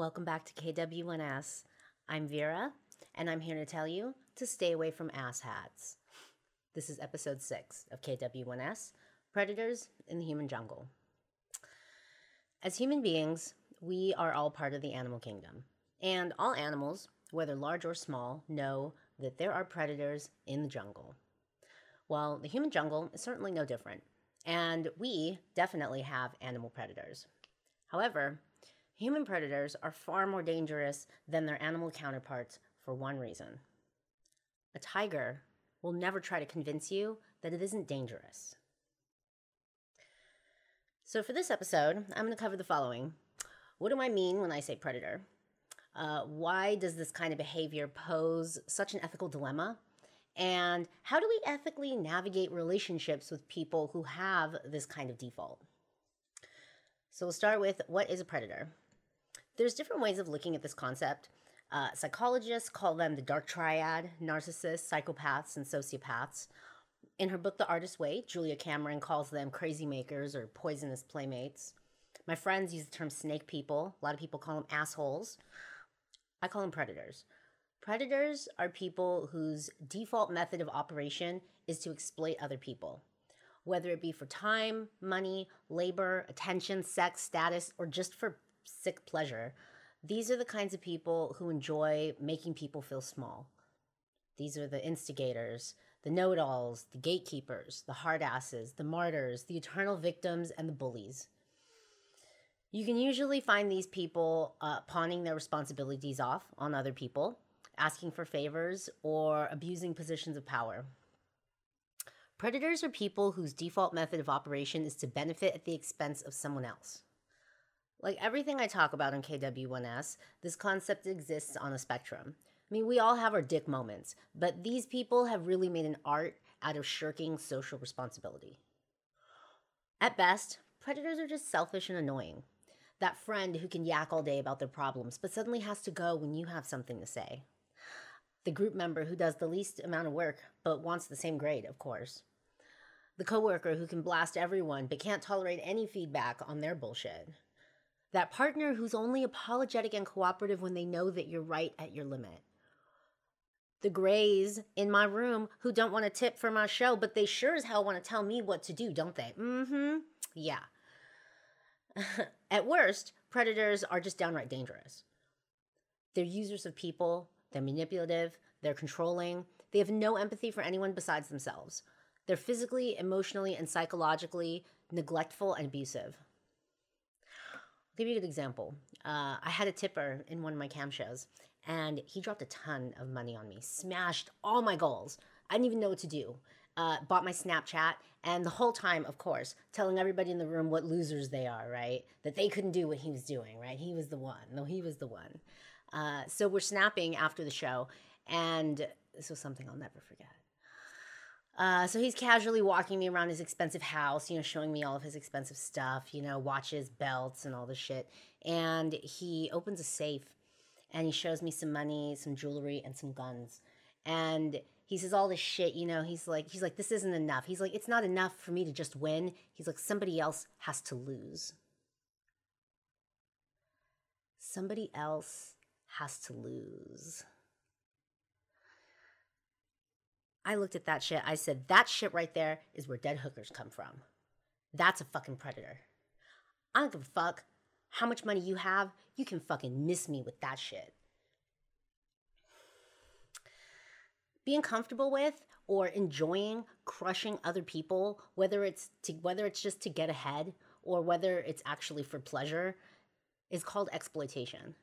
Welcome back to KW1S. I'm Virah, and I'm here to tell you to stay away from asshats. This is episode six of KW1S Predators in the Human Jungle. As human beings, we are all part of the animal kingdom, and all animals, whether large or small, know that there are predators in the jungle. Well, the human jungle is certainly no different, and we definitely have animal predators. However, human predators are far more dangerous than their animal counterparts for one reason. A tiger will never try to convince you that it isn't dangerous. So, for this episode, I'm going to cover the following What do I mean when I say predator? Uh, why does this kind of behavior pose such an ethical dilemma? And how do we ethically navigate relationships with people who have this kind of default? So, we'll start with what is a predator? There's different ways of looking at this concept. Uh, psychologists call them the dark triad narcissists, psychopaths, and sociopaths. In her book, The Artist's Way, Julia Cameron calls them crazy makers or poisonous playmates. My friends use the term snake people. A lot of people call them assholes. I call them predators. Predators are people whose default method of operation is to exploit other people, whether it be for time, money, labor, attention, sex, status, or just for sick pleasure. These are the kinds of people who enjoy making people feel small. These are the instigators, the know it alls, the gatekeepers, the hard asses, the martyrs, the eternal victims, and the bullies. You can usually find these people uh, pawning their responsibilities off on other people, asking for favors, or abusing positions of power. Predators are people whose default method of operation is to benefit at the expense of someone else. Like everything I talk about in KW1S, this concept exists on a spectrum. I mean, we all have our dick moments, but these people have really made an art out of shirking social responsibility. At best, predators are just selfish and annoying. That friend who can yak all day about their problems, but suddenly has to go when you have something to say. The group member who does the least amount of work, but wants the same grade, of course. The coworker who can blast everyone, but can't tolerate any feedback on their bullshit that partner who's only apologetic and cooperative when they know that you're right at your limit. The grays in my room who don't want to tip for my show, but they sure as hell want to tell me what to do, don't they? Mm hmm. Yeah. at worst, predators are just downright dangerous. They're users of people, they're manipulative, they're controlling, they have no empathy for anyone besides themselves. They're physically, emotionally, and psychologically neglectful and abusive give you an example. Uh, I had a tipper in one of my cam shows, and he dropped a ton of money on me, smashed all my goals. I didn't even know what to do. Uh, bought my Snapchat, and the whole time, of course, telling everybody in the room what losers they are, right? That they couldn't do what he was doing, right? He was the one. No, he was the one. Uh, so we're snapping after the show, and this was something I'll never forget. Uh, so he's casually walking me around his expensive house, you know, showing me all of his expensive stuff, you know, watches, belts, and all the shit. And he opens a safe and he shows me some money, some jewelry, and some guns. And he says all this shit, you know, he's like, he's like, this isn't enough. He's like, it's not enough for me to just win. He's like, somebody else has to lose. Somebody else has to lose. I looked at that shit. I said, that shit right there is where dead hookers come from. That's a fucking predator. I don't give a fuck how much money you have. You can fucking miss me with that shit. Being comfortable with or enjoying crushing other people, whether it's to, whether it's just to get ahead or whether it's actually for pleasure, is called exploitation.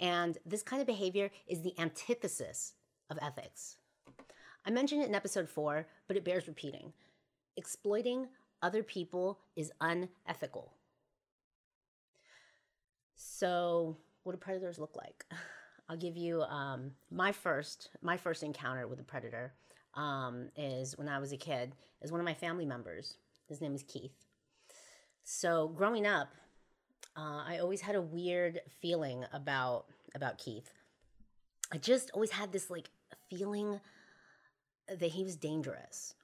And this kind of behavior is the antithesis of ethics. I mentioned it in episode four, but it bears repeating. Exploiting other people is unethical. So, what do predators look like? I'll give you um, my first my first encounter with a predator um, is when I was a kid. Is one of my family members. His name is Keith. So growing up, uh, I always had a weird feeling about about Keith. I just always had this like feeling that he was dangerous.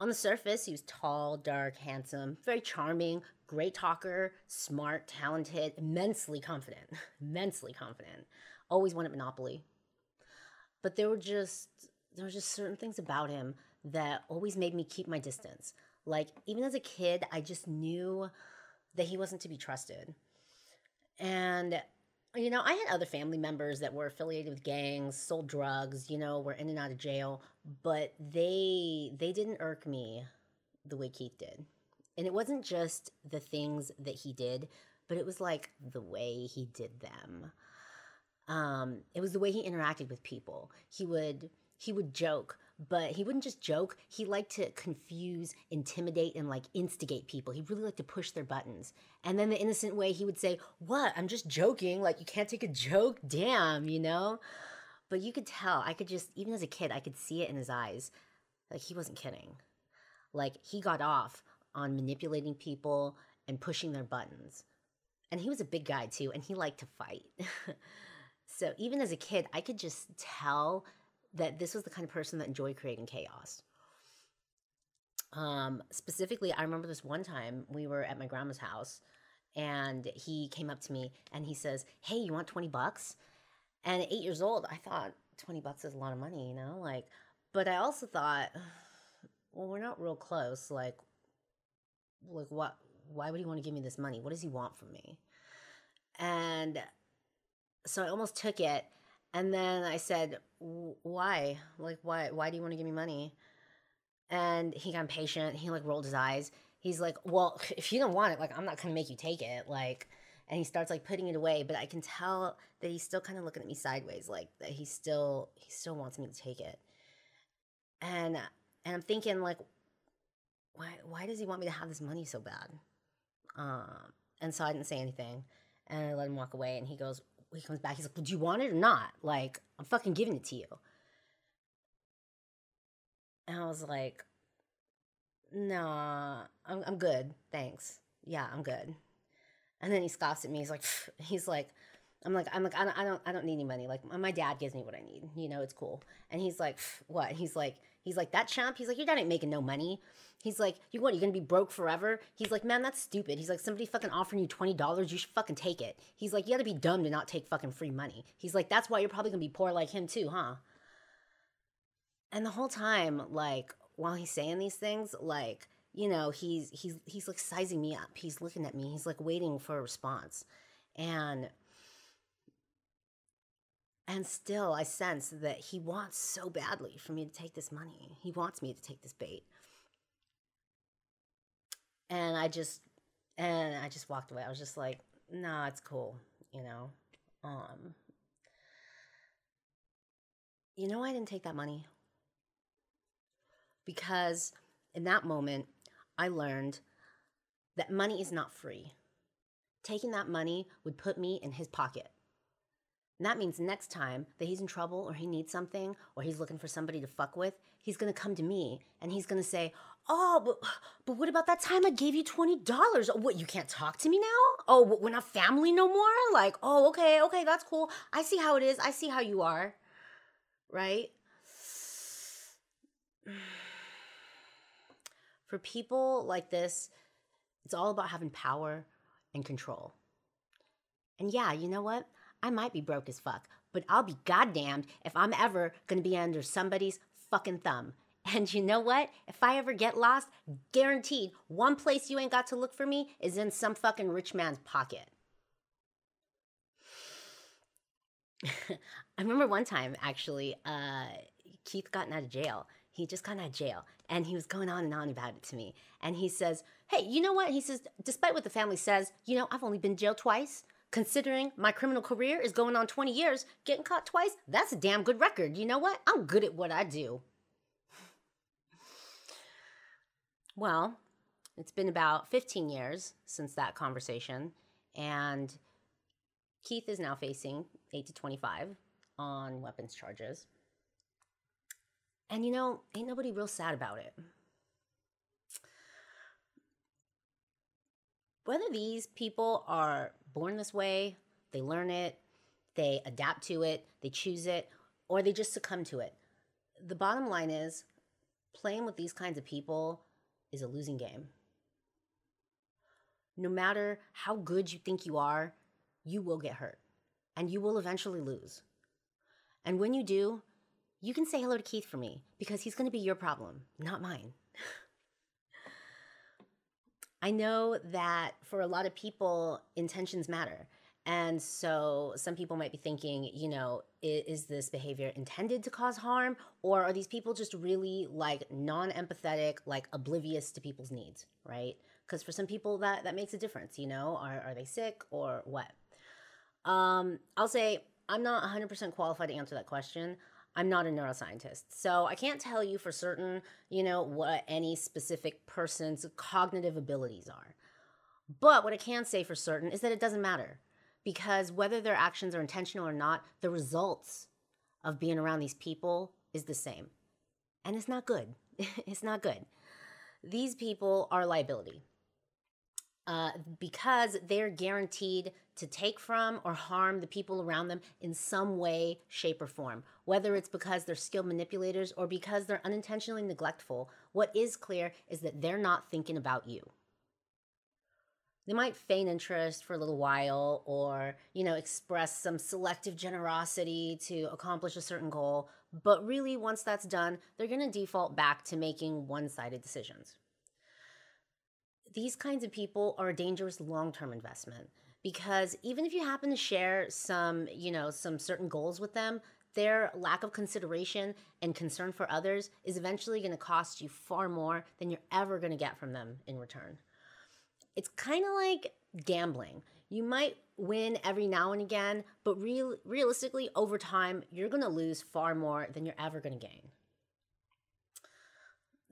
On the surface, he was tall, dark, handsome, very charming, great talker, smart, talented, immensely confident, immensely confident. Always wanted Monopoly. But there were just there were just certain things about him that always made me keep my distance. Like even as a kid, I just knew that he wasn't to be trusted. And you know, I had other family members that were affiliated with gangs, sold drugs, you know, were in and out of jail, but they they didn't irk me the way Keith did. And it wasn't just the things that he did, but it was like the way he did them. Um, it was the way he interacted with people. He would he would joke, but he wouldn't just joke. He liked to confuse, intimidate, and like instigate people. He really liked to push their buttons. And then the innocent way he would say, What? I'm just joking. Like, you can't take a joke? Damn, you know? But you could tell, I could just, even as a kid, I could see it in his eyes. Like, he wasn't kidding. Like, he got off on manipulating people and pushing their buttons. And he was a big guy too, and he liked to fight. so even as a kid, I could just tell that this was the kind of person that enjoyed creating chaos. Um, specifically, I remember this one time we were at my grandma's house and he came up to me and he says, Hey, you want 20 bucks? And at eight years old, I thought 20 bucks is a lot of money, you know? Like, but I also thought, well, we're not real close. Like, like what? Why would he want to give me this money? What does he want from me? And so I almost took it and then I said, "Why? Like, why? Why do you want to give me money?" And he got impatient. He like rolled his eyes. He's like, "Well, if you don't want it, like, I'm not gonna make you take it." Like, and he starts like putting it away. But I can tell that he's still kind of looking at me sideways, like that he still he still wants me to take it. And and I'm thinking like, why why does he want me to have this money so bad? Um, and so I didn't say anything, and I let him walk away. And he goes, he comes back. He's like, well, "Do you want it or not? Like, I'm fucking giving it to you." And I was like, "Nah, I'm I'm good, thanks. Yeah, I'm good." And then he scoffs at me. He's like, he's like, I'm like, I'm like, I don't, I don't, I don't need any money. Like, my dad gives me what I need. You know, it's cool. And he's like, what? He's like, he's like that champ. He's like, your dad ain't making no money. He's like, you what? You're gonna be broke forever? He's like, man, that's stupid. He's like, somebody fucking offering you twenty dollars, you should fucking take it. He's like, you gotta be dumb to not take fucking free money. He's like, that's why you're probably gonna be poor like him too, huh? And the whole time, like, while he's saying these things, like, you know, he's he's he's like sizing me up. He's looking at me. He's like waiting for a response, and and still, I sense that he wants so badly for me to take this money. He wants me to take this bait and I just and I just walked away. I was just like, nah, it's cool, you know. Um You know I didn't take that money? Because in that moment, I learned that money is not free. Taking that money would put me in his pocket. And that means next time that he's in trouble or he needs something or he's looking for somebody to fuck with, he's gonna come to me and he's gonna say, Oh, but, but what about that time I gave you $20? What, you can't talk to me now? Oh, we're not family no more? Like, oh, okay, okay, that's cool. I see how it is. I see how you are. Right? For people like this, it's all about having power and control. And yeah, you know what? I might be broke as fuck, but I'll be goddamned if I'm ever gonna be under somebody's fucking thumb. And you know what? If I ever get lost, guaranteed, one place you ain't got to look for me is in some fucking rich man's pocket. I remember one time actually, uh, Keith gotten out of jail. He just got out of jail and he was going on and on about it to me. And he says, Hey, you know what? He says, despite what the family says, you know, I've only been jailed twice. Considering my criminal career is going on 20 years, getting caught twice, that's a damn good record. You know what? I'm good at what I do. Well, it's been about 15 years since that conversation, and Keith is now facing 8 to 25 on weapons charges. And you know, ain't nobody real sad about it. Whether these people are born this way, they learn it, they adapt to it, they choose it, or they just succumb to it. The bottom line is playing with these kinds of people is a losing game. no matter how good you think you are, you will get hurt and you will eventually lose. And when you do, you can say hello to Keith for me because he's going to be your problem, not mine. I know that for a lot of people, intentions matter. And so some people might be thinking, you know, is, is, this behavior intended to cause harm? Or are these people just really like non empathetic, like oblivious to people's needs, right? Because for some people that, that makes a difference, you know, are, are they sick or what? Um, I'll say I'm not 100% qualified to answer that question. I'm not a neuroscientist. So I can't tell you for certain, you know, what any specific person's cognitive abilities are. But what I can say for certain is that it doesn't matter because whether their actions are intentional or not, the results of being around these people is the same. And it's not good. it's not good. These people are liability uh, because they're guaranteed to take from or harm the people around them in some way, shape, or form. Whether it's because they're skilled manipulators or because they're unintentionally neglectful, what is clear is that they're not thinking about you. They might feign interest for a little while or, you know, express some selective generosity to accomplish a certain goal, but really, once that's done, they're going to default back to making one sided decisions these kinds of people are a dangerous long-term investment because even if you happen to share some, you know, some certain goals with them, their lack of consideration and concern for others is eventually going to cost you far more than you're ever going to get from them in return. It's kind of like gambling. You might win every now and again, but real, realistically, over time, you're going to lose far more than you're ever going to gain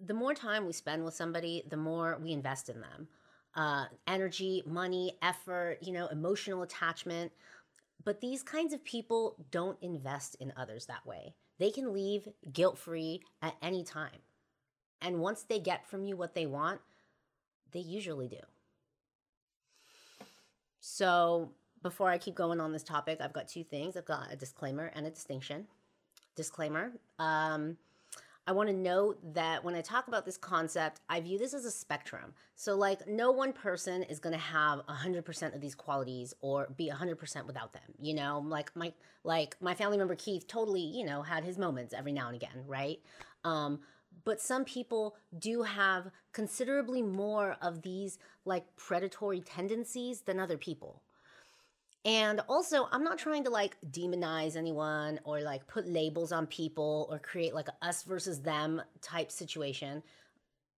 the more time we spend with somebody, the more we invest in them. Uh, energy, money, effort, you know, emotional attachment. But these kinds of people don't invest in others that way. They can leave guilt free at any time. And once they get from you what they want, they usually do. So, before I keep going on this topic, I've got two things. I've got a disclaimer and a distinction. Disclaimer. Um, I want to note that when I talk about this concept, I view this as a spectrum. So, like, no one person is going to have 100% of these qualities or be 100% without them. You know, like my like my family member Keith totally, you know, had his moments every now and again, right? Um, but some people do have considerably more of these like predatory tendencies than other people. And also, I'm not trying to like demonize anyone or like put labels on people or create like a us versus them type situation.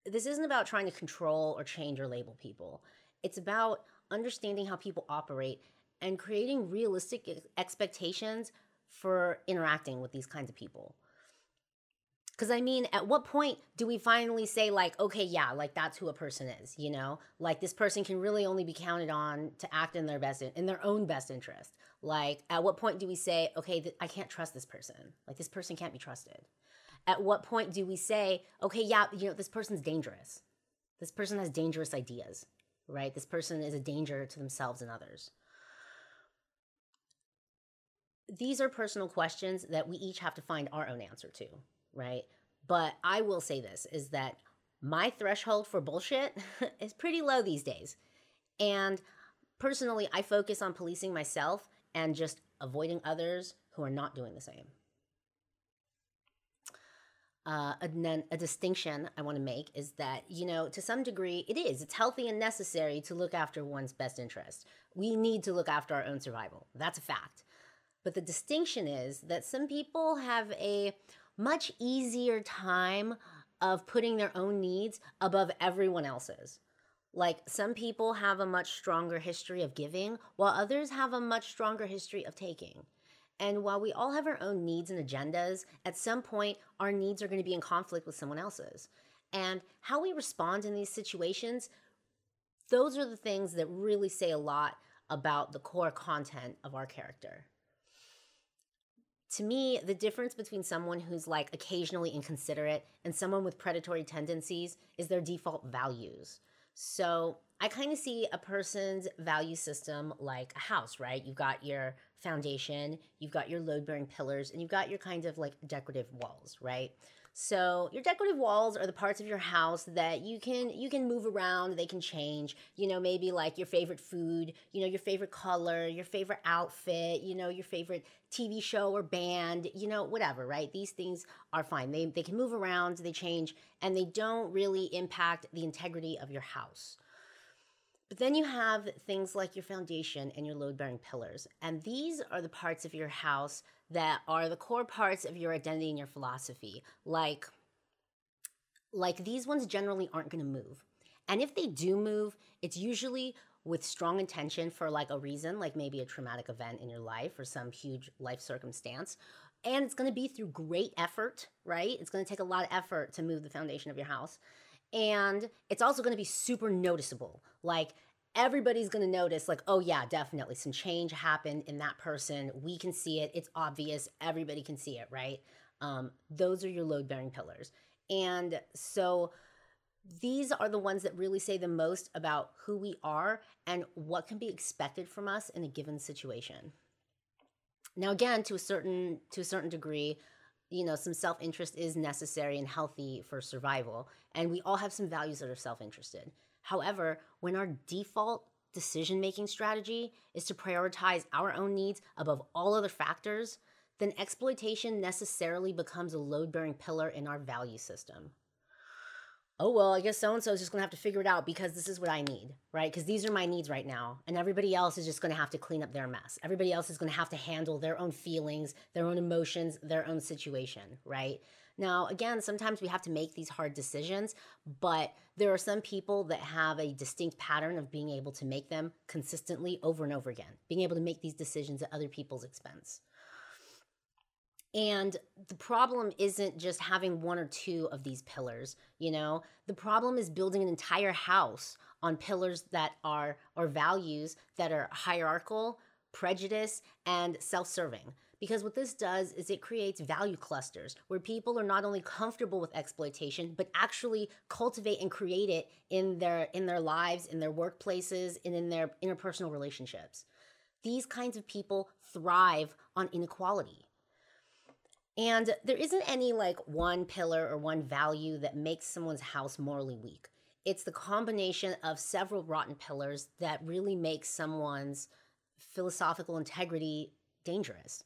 This isn't about trying to control or change or label people. It's about understanding how people operate and creating realistic expectations for interacting with these kinds of people. Because I mean, at what point do we finally say, like, okay, yeah, like that's who a person is, you know? Like this person can really only be counted on to act in their best, in their own best interest. Like, at what point do we say, okay, th- I can't trust this person? Like, this person can't be trusted. At what point do we say, okay, yeah, you know, this person's dangerous? This person has dangerous ideas, right? This person is a danger to themselves and others. These are personal questions that we each have to find our own answer to right? But I will say this is that my threshold for bullshit is pretty low these days. And personally, I focus on policing myself and just avoiding others who are not doing the same. Uh, a distinction I want to make is that, you know, to some degree, it is. It's healthy and necessary to look after one's best interest. We need to look after our own survival. That's a fact. But the distinction is that some people have a much easier time of putting their own needs above everyone else's. Like some people have a much stronger history of giving, while others have a much stronger history of taking. And while we all have our own needs and agendas, at some point our needs are going to be in conflict with someone else's. And how we respond in these situations, those are the things that really say a lot about the core content of our character to me, the difference between someone who's like occasionally inconsiderate and someone with predatory tendencies is their default values. So I kind of see a person's value system like a house, right? You've got your foundation, you've got your load bearing pillars, and you've got your kind of like decorative walls, right? So your decorative walls are the parts of your house that you can you can move around, they can change. You know, maybe like your favorite food, you know, your favorite color, your favorite outfit, you know, your favorite TV show or band, you know, whatever, right? These things are fine. They they can move around, they change, and they don't really impact the integrity of your house. But then you have things like your foundation and your load bearing pillars. And these are the parts of your house that are the core parts of your identity and your philosophy. Like, like these ones generally aren't going to move. And if they do move, it's usually with strong intention for like a reason, like maybe a traumatic event in your life or some huge life circumstance. And it's going to be through great effort, right? It's going to take a lot of effort to move the foundation of your house. And it's also going to be super noticeable. Like everybody's going to notice like oh yeah definitely some change happened in that person. We can see it. It's obvious. Everybody can see it right? Um, those are your load bearing pillars. And so these are the ones that really say the most about who we are and what can be expected from us in a given situation. Now again to a certain to a certain degree you know some self-interest is necessary and healthy for survival and we all have some values that are self-interested However, when our default decision making strategy is to prioritize our own needs above all other factors, then exploitation necessarily becomes a load bearing pillar in our value system. Oh, well, I guess so and so is just gonna have to figure it out because this is what I need, right? Because these are my needs right now. And everybody else is just gonna have to clean up their mess. Everybody else is gonna have to handle their own feelings, their own emotions, their own situation, right? Now, again, sometimes we have to make these hard decisions, but there are some people that have a distinct pattern of being able to make them consistently over and over again, being able to make these decisions at other people's expense. And the problem isn't just having one or two of these pillars, you know? The problem is building an entire house on pillars that are, or values that are hierarchical, prejudice, and self serving. Because what this does is it creates value clusters where people are not only comfortable with exploitation, but actually cultivate and create it in their in their lives, in their workplaces, and in their interpersonal relationships. These kinds of people thrive on inequality. And there isn't any like one pillar or one value that makes someone's house morally weak. It's the combination of several rotten pillars that really make someone's philosophical integrity dangerous.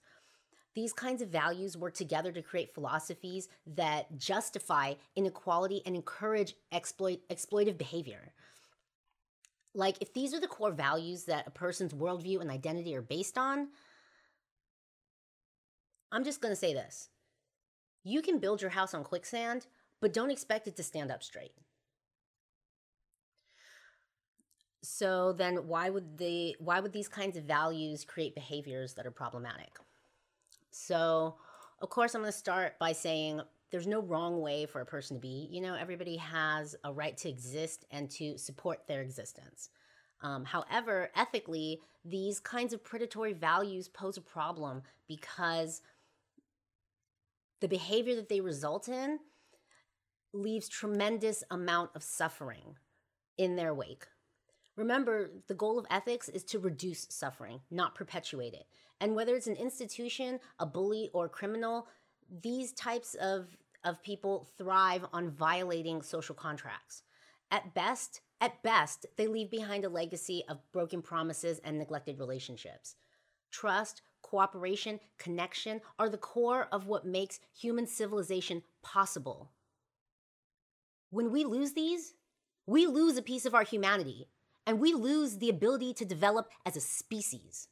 These kinds of values work together to create philosophies that justify inequality and encourage exploit, exploitive behavior. Like, if these are the core values that a person's worldview and identity are based on, I'm just gonna say this. You can build your house on quicksand, but don't expect it to stand up straight. So then why would the why would these kinds of values create behaviors that are problematic? So, of course, I'm going to start by saying there's no wrong way for a person to be. You know, everybody has a right to exist and to support their existence. Um, however, ethically, these kinds of predatory values pose a problem because the behavior that they result in leaves tremendous amount of suffering in their wake. Remember, the goal of ethics is to reduce suffering, not perpetuate it. And whether it's an institution, a bully, or a criminal, these types of, of people thrive on violating social contracts. At best, at best, they leave behind a legacy of broken promises and neglected relationships. Trust, cooperation, connection are the core of what makes human civilization possible. When we lose these, we lose a piece of our humanity and we lose the ability to develop as a species.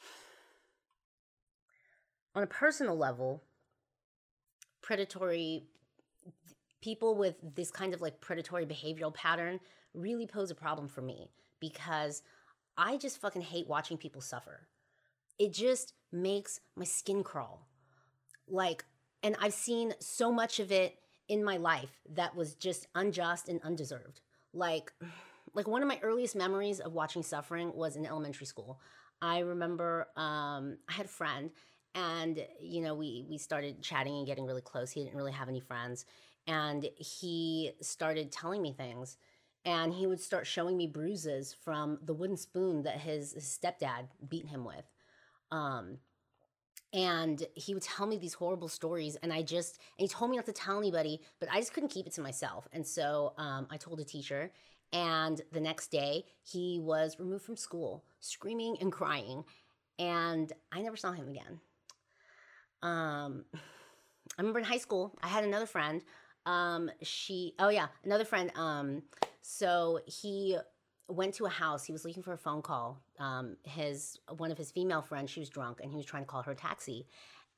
On a personal level, predatory people with this kind of like predatory behavioral pattern really pose a problem for me because I just fucking hate watching people suffer. It just makes my skin crawl. Like, and I've seen so much of it in my life that was just unjust and undeserved like like one of my earliest memories of watching suffering was in elementary school. I remember um, I had a friend, and you know we we started chatting and getting really close. He didn't really have any friends, and he started telling me things, and he would start showing me bruises from the wooden spoon that his, his stepdad beat him with. Um, and he would tell me these horrible stories and i just and he told me not to tell anybody but i just couldn't keep it to myself and so um, i told a teacher and the next day he was removed from school screaming and crying and i never saw him again um, i remember in high school i had another friend um, she oh yeah another friend um, so he went to a house. He was looking for a phone call. Um, his one of his female friends, she was drunk, and he was trying to call her a taxi.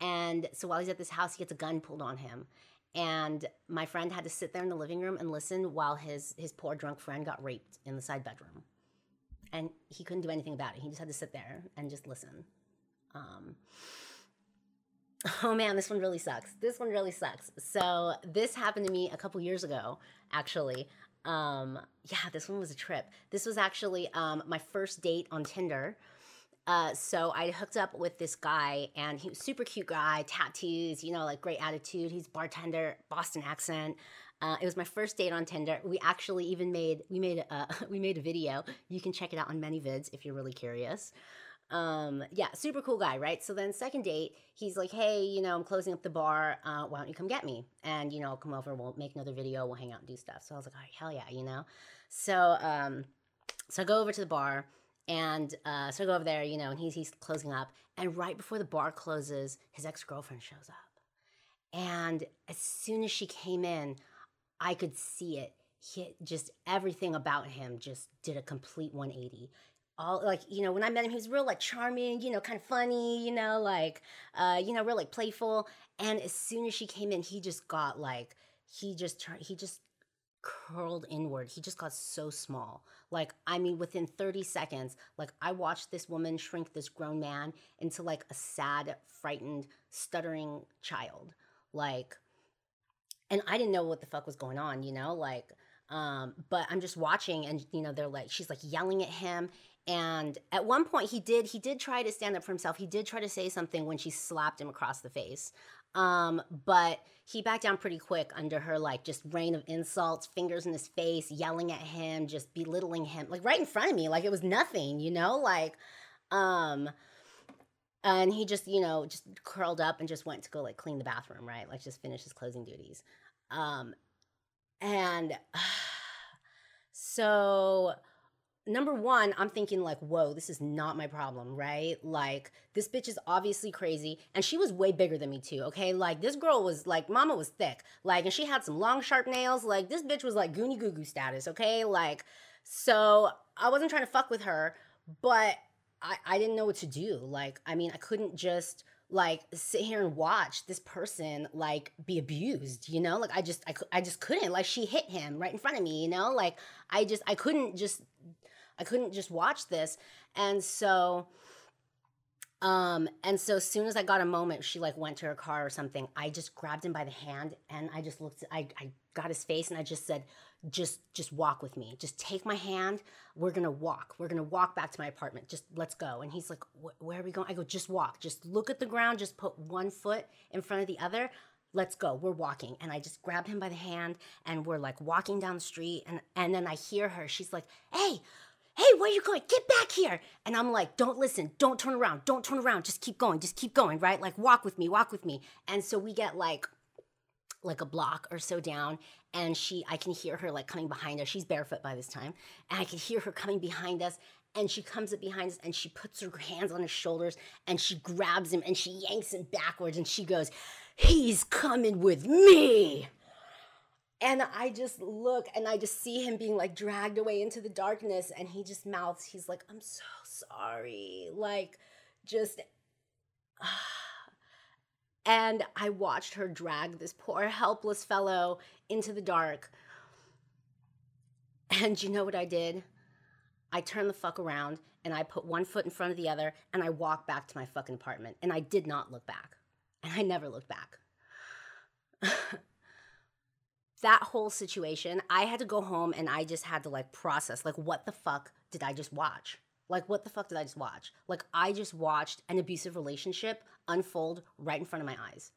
And so while he's at this house, he gets a gun pulled on him. And my friend had to sit there in the living room and listen while his his poor drunk friend got raped in the side bedroom. And he couldn't do anything about it. He just had to sit there and just listen. Um, oh man, this one really sucks. This one really sucks. So this happened to me a couple years ago, actually. Um, yeah, this one was a trip. This was actually um, my first date on Tinder. Uh, so I hooked up with this guy, and he was super cute guy, tattoos, you know, like great attitude. He's bartender, Boston accent. Uh, it was my first date on Tinder. We actually even made we made a, we made a video. You can check it out on ManyVids if you're really curious. Um, yeah, super cool guy, right? So then second date, he's like, hey, you know, I'm closing up the bar. Uh, why don't you come get me? And, you know, I'll come over, we'll make another video, we'll hang out and do stuff. So I was like, oh, hell yeah, you know? So, um, so I go over to the bar and, uh, so I go over there, you know, and he's, he's closing up. And right before the bar closes, his ex-girlfriend shows up. And as soon as she came in, I could see it. He, just everything about him just did a complete 180 all like you know when i met him he was real like charming you know kind of funny you know like uh you know real like playful. And as soon as she came in he just got like he just turned he just curled inward. He just got so small. Like i mean within 30 seconds like i watched this woman shrink this grown man into like a sad frightened stuttering child. Like and i didn't know what the fuck was going on you know like um but i'm just watching and you know they're like she's like yelling at him and at one point he did he did try to stand up for himself. He did try to say something when she slapped him across the face. Um, but he backed down pretty quick under her like just rain of insults fingers in his face yelling at him just belittling him like right in front of me. Like it was nothing you know? Like um and he just you know just curled up and just went to go like clean the bathroom right? Like just finish his closing duties. Um and so number one, I'm thinking like, whoa, this is not my problem, right? Like, this bitch is obviously crazy, and she was way bigger than me too. Okay, like this girl was like, mama was thick, like, and she had some long, sharp nails. Like, this bitch was like goony Goo Goo status. Okay, like, so I wasn't trying to fuck with her, but I I didn't know what to do. Like, I mean, I couldn't just like sit here and watch this person like be abused you know like i just I, I just couldn't like she hit him right in front of me you know like i just i couldn't just I couldn't just watch this. And so um and so as soon as I got a moment she like went to her car or something, I just grabbed him by the hand and I just looked I I got his face and I just said just just walk with me. Just take my hand. We're going to walk. We're going to walk back to my apartment. Just let's go. And he's like, "Where are we going?" I go, "Just walk. Just look at the ground. Just put one foot in front of the other." let's go we're walking and i just grab him by the hand and we're like walking down the street and and then i hear her she's like hey hey, where you going? Get back here. And I'm like, don't listen, don't turn around, don't turn around, just keep going, just keep going, right? Like walk with me, walk with me. And so we get like like a block or so down and she I can hear her like coming behind us. She's barefoot by this time. And I can hear her coming behind us and she comes up behind us and she puts her hands on his shoulders and she grabs him and she yanks him backwards and she goes, "He's coming with me." And I just look and I just see him being like dragged away into the darkness. And he just mouths, he's like, I'm so sorry. Like, just. and I watched her drag this poor, helpless fellow into the dark. And you know what I did? I turned the fuck around and I put one foot in front of the other and I walked back to my fucking apartment. And I did not look back. And I never looked back. that whole situation, I had to go home and I just had to like process like what the fuck did I just watch? Like what the fuck did I just watch? Like I just watched an abusive relationship unfold right in front of my eyes.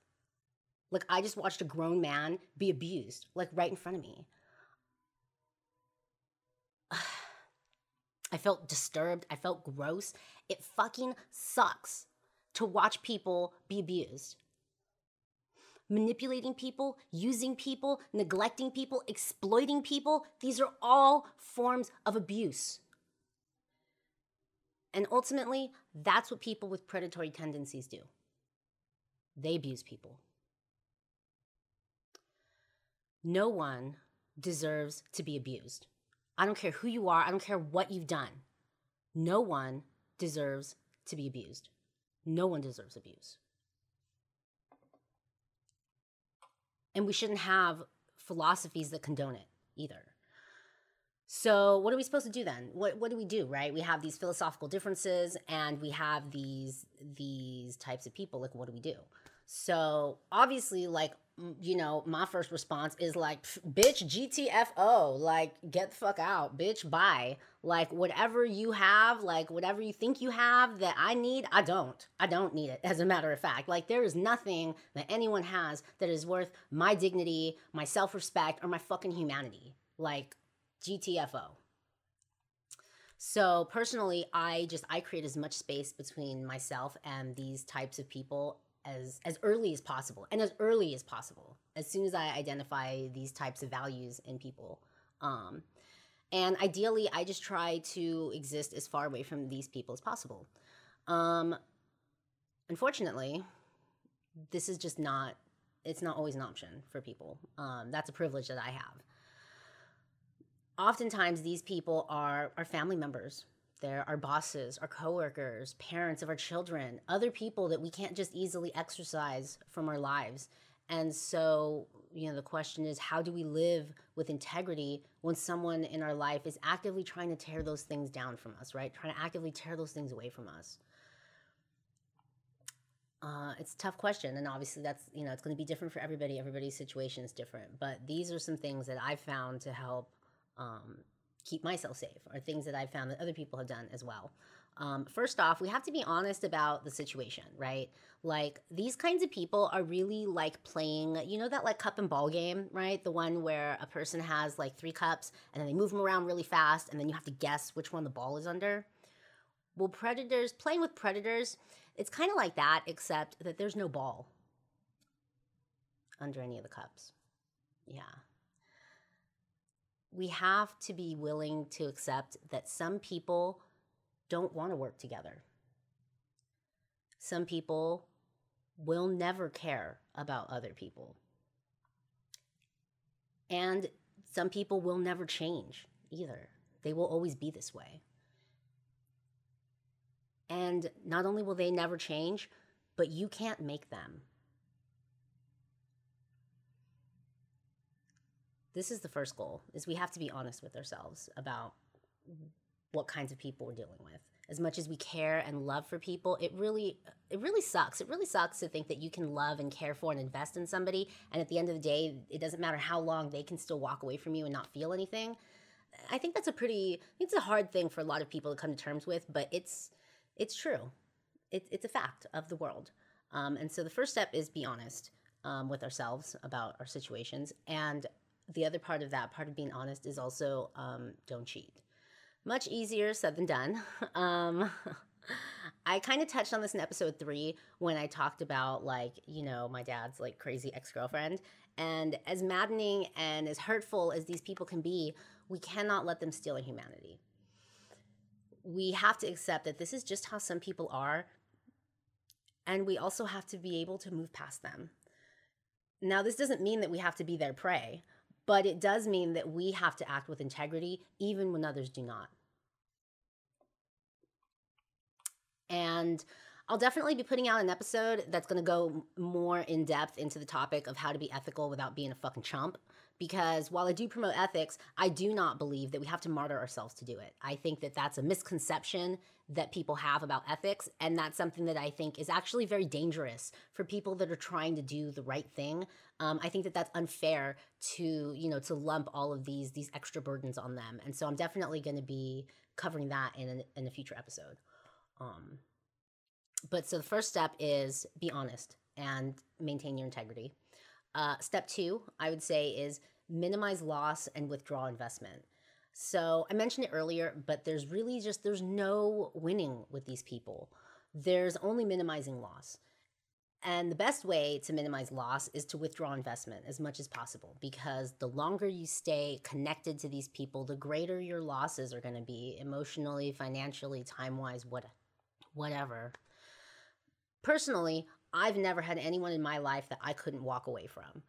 Like I just watched a grown man be abused like right in front of me. I felt disturbed. I felt gross. It fucking sucks to watch people be abused. Manipulating people, using people, neglecting people, exploiting people, these are all forms of abuse. And ultimately, that's what people with predatory tendencies do they abuse people. No one deserves to be abused. I don't care who you are, I don't care what you've done. No one deserves to be abused. No one deserves abuse. And we shouldn't have philosophies that condone it either. So, what are we supposed to do then? What what do we do, right? We have these philosophical differences and we have these these types of people. Like what do we do? So, obviously like you know, my first response is like, bitch, GTFO, like, get the fuck out, bitch, bye. Like, whatever you have, like, whatever you think you have that I need, I don't. I don't need it, as a matter of fact. Like, there is nothing that anyone has that is worth my dignity, my self respect, or my fucking humanity. Like, GTFO. So personally, I just I create as much space between myself and these types of people as as early as possible and as early as possible as soon as i identify these types of values in people. Um, and ideally i just try to exist as far away from these people as possible. Um, unfortunately this is just not it's not always an option for people. Um, that's a privilege that i have. Oftentimes these people are are family members they're our bosses, our coworkers, parents of our children, other people that we can't just easily exercise from our lives. And so, you know, the question is how do we live with integrity when someone in our life is actively trying to tear those things down from us, right? Trying to actively tear those things away from us. Uh, it's a tough question, and obviously that's you know it's going to be different for everybody. Everybody's situation is different, but these are some things that I've found to help um, keep myself safe or things that I've found that other people have done as well. Um, first off, we have to be honest about the situation, right? Like these kinds of people are really like playing, you know, that like cup and ball game, right? The one where a person has like three cups and then they move them around really fast and then you have to guess which one the ball is under. Well, predators, playing with predators, it's kind of like that, except that there's no ball under any of the cups. Yeah we have to be willing to accept that some people don't want to work together. Some people will never care about other people. And some people will never change either. They will always be this way. And not only will they never change, but you can't make them. This is the first goal is we have to be honest with ourselves about what kinds of people we're dealing with. As much as we care and love for people it really it really sucks. It really sucks to think that you can love and care for and invest in somebody and at the end of the day it doesn't matter how long they can still walk away from you and not feel anything. I think that's a pretty it's a hard thing for a lot of people to come to terms with but it's it's true. It, it's a fact of the world. Um, and so the first step is be honest um, with ourselves about our situations and the other part of that, part of being honest, is also um, don't cheat. Much easier said than done. Um, I kind of touched on this in episode three when I talked about, like, you know, my dad's like crazy ex girlfriend. And as maddening and as hurtful as these people can be, we cannot let them steal our humanity. We have to accept that this is just how some people are. And we also have to be able to move past them. Now, this doesn't mean that we have to be their prey but it does mean that we have to act with integrity even when others do not. And I'll definitely be putting out an episode that's going to go more in depth into the topic of how to be ethical without being a fucking chump. Because while I do promote ethics, I do not believe that we have to martyr ourselves to do it. I think that that's a misconception that people have about ethics. And that's something that I think is actually very dangerous for people that are trying to do the right thing. Um, I think that that's unfair to, you know, to lump all of these, these extra burdens on them. And so I'm definitely going to be covering that in, a, in a future episode. Um, but so the first step is be honest and maintain your integrity. Uh, step two, I would say, is minimize loss and withdraw investment. So I mentioned it earlier, but there's really just there's no winning with these people. there's only minimizing loss. And the best way to minimize loss is to withdraw investment as much as possible because the longer you stay connected to these people, the greater your losses are going to be emotionally, financially, time wise, what, whatever. Personally, I've never had anyone in my life that I couldn't walk away from.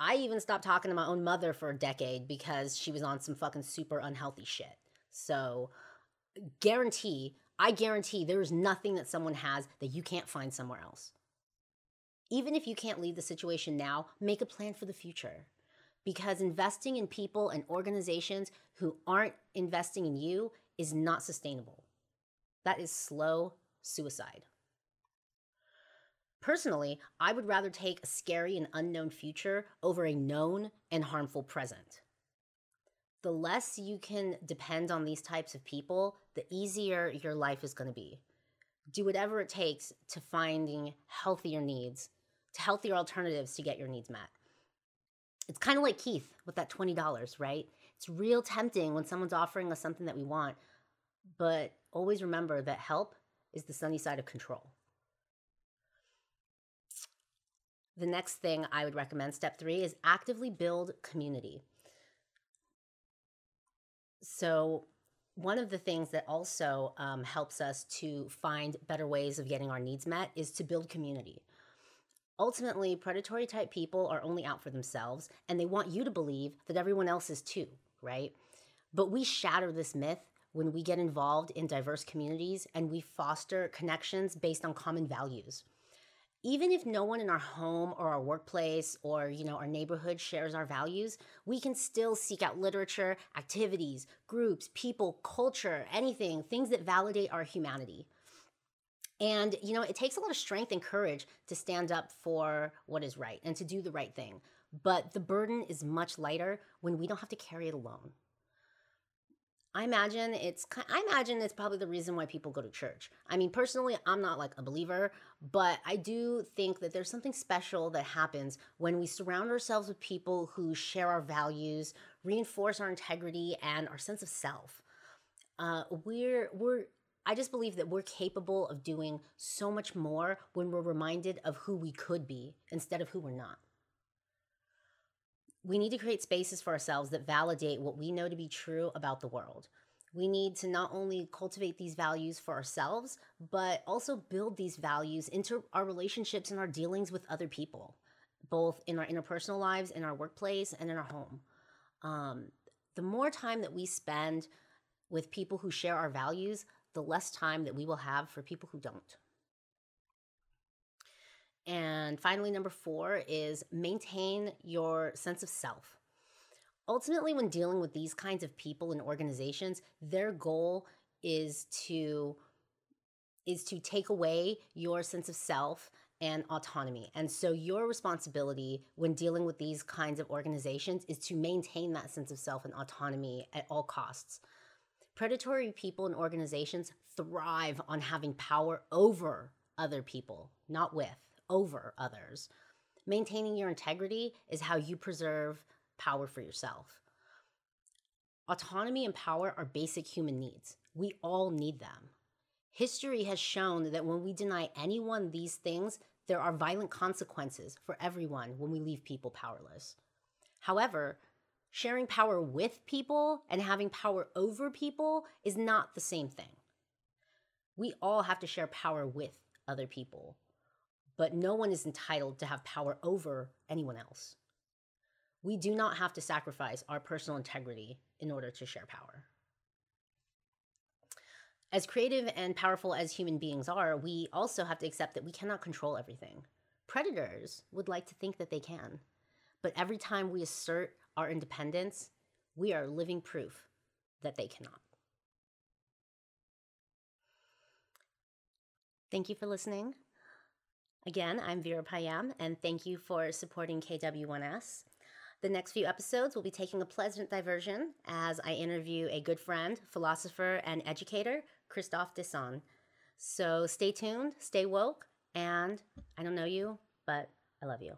I even stopped talking to my own mother for a decade because she was on some fucking super unhealthy shit. So, guarantee, I guarantee there is nothing that someone has that you can't find somewhere else. Even if you can't leave the situation now, make a plan for the future. Because investing in people and organizations who aren't investing in you is not sustainable. That is slow suicide. Personally, I would rather take a scary and unknown future over a known and harmful present. The less you can depend on these types of people, the easier your life is going to be. Do whatever it takes to finding healthier needs, to healthier alternatives to get your needs met. It's kind of like Keith with that $20, right? It's real tempting when someone's offering us something that we want, but always remember that help is the sunny side of control. The next thing I would recommend, step three, is actively build community. So, one of the things that also um, helps us to find better ways of getting our needs met is to build community. Ultimately, predatory type people are only out for themselves and they want you to believe that everyone else is too, right? But we shatter this myth when we get involved in diverse communities and we foster connections based on common values even if no one in our home or our workplace or you know our neighborhood shares our values we can still seek out literature activities groups people culture anything things that validate our humanity. And you know it takes a lot of strength and courage to stand up for what is right and to do the right thing. But the burden is much lighter when we don't have to carry it alone I imagine it's I imagine it's probably the reason why people go to church. I mean, personally, I'm not like a believer, but I do think that there's something special that happens when we surround ourselves with people who share our values, reinforce our integrity and our sense of self. Uh, we're we're I just believe that we're capable of doing so much more when we're reminded of who we could be instead of who we're not we need to create spaces for ourselves that validate what we know to be true about the world. We need to not only cultivate these values for ourselves, but also build these values into our relationships and our dealings with other people, both in our interpersonal lives, in our workplace, and in our home. Um, the more time that we spend with people who share our values, the less time that we will have for people who don't. And finally, number four is maintain your sense of self. Ultimately, when dealing with these kinds of people and organizations, their goal is to is to take away your sense of self and autonomy. And so your responsibility when dealing with these kinds of organizations is to maintain that sense of self and autonomy at all costs. Predatory people and organizations thrive on having power over other people, not with over others. Maintaining your integrity is how you preserve power for yourself. Autonomy and power are basic human needs. We all need them. History has shown that when we deny anyone these things, there are violent consequences for everyone when we leave people powerless. However, sharing power with people and having power over people is not the same thing. We all have to share power with other people but no one is entitled to have power over anyone else. We do not have to sacrifice our personal integrity in order to share power. As creative and powerful as human beings are, we also have to accept that we cannot control everything. Predators would like to think that they can, but every time we assert our independence, we are living proof that they cannot. Thank you for listening. Again, I'm Virah Payam, and thank you for supporting KW1S. The next few episodes will be taking a pleasant diversion as I interview a good friend, philosopher, and educator, Christophe Desson. So stay tuned, stay woke, and I don't know you, but I love you.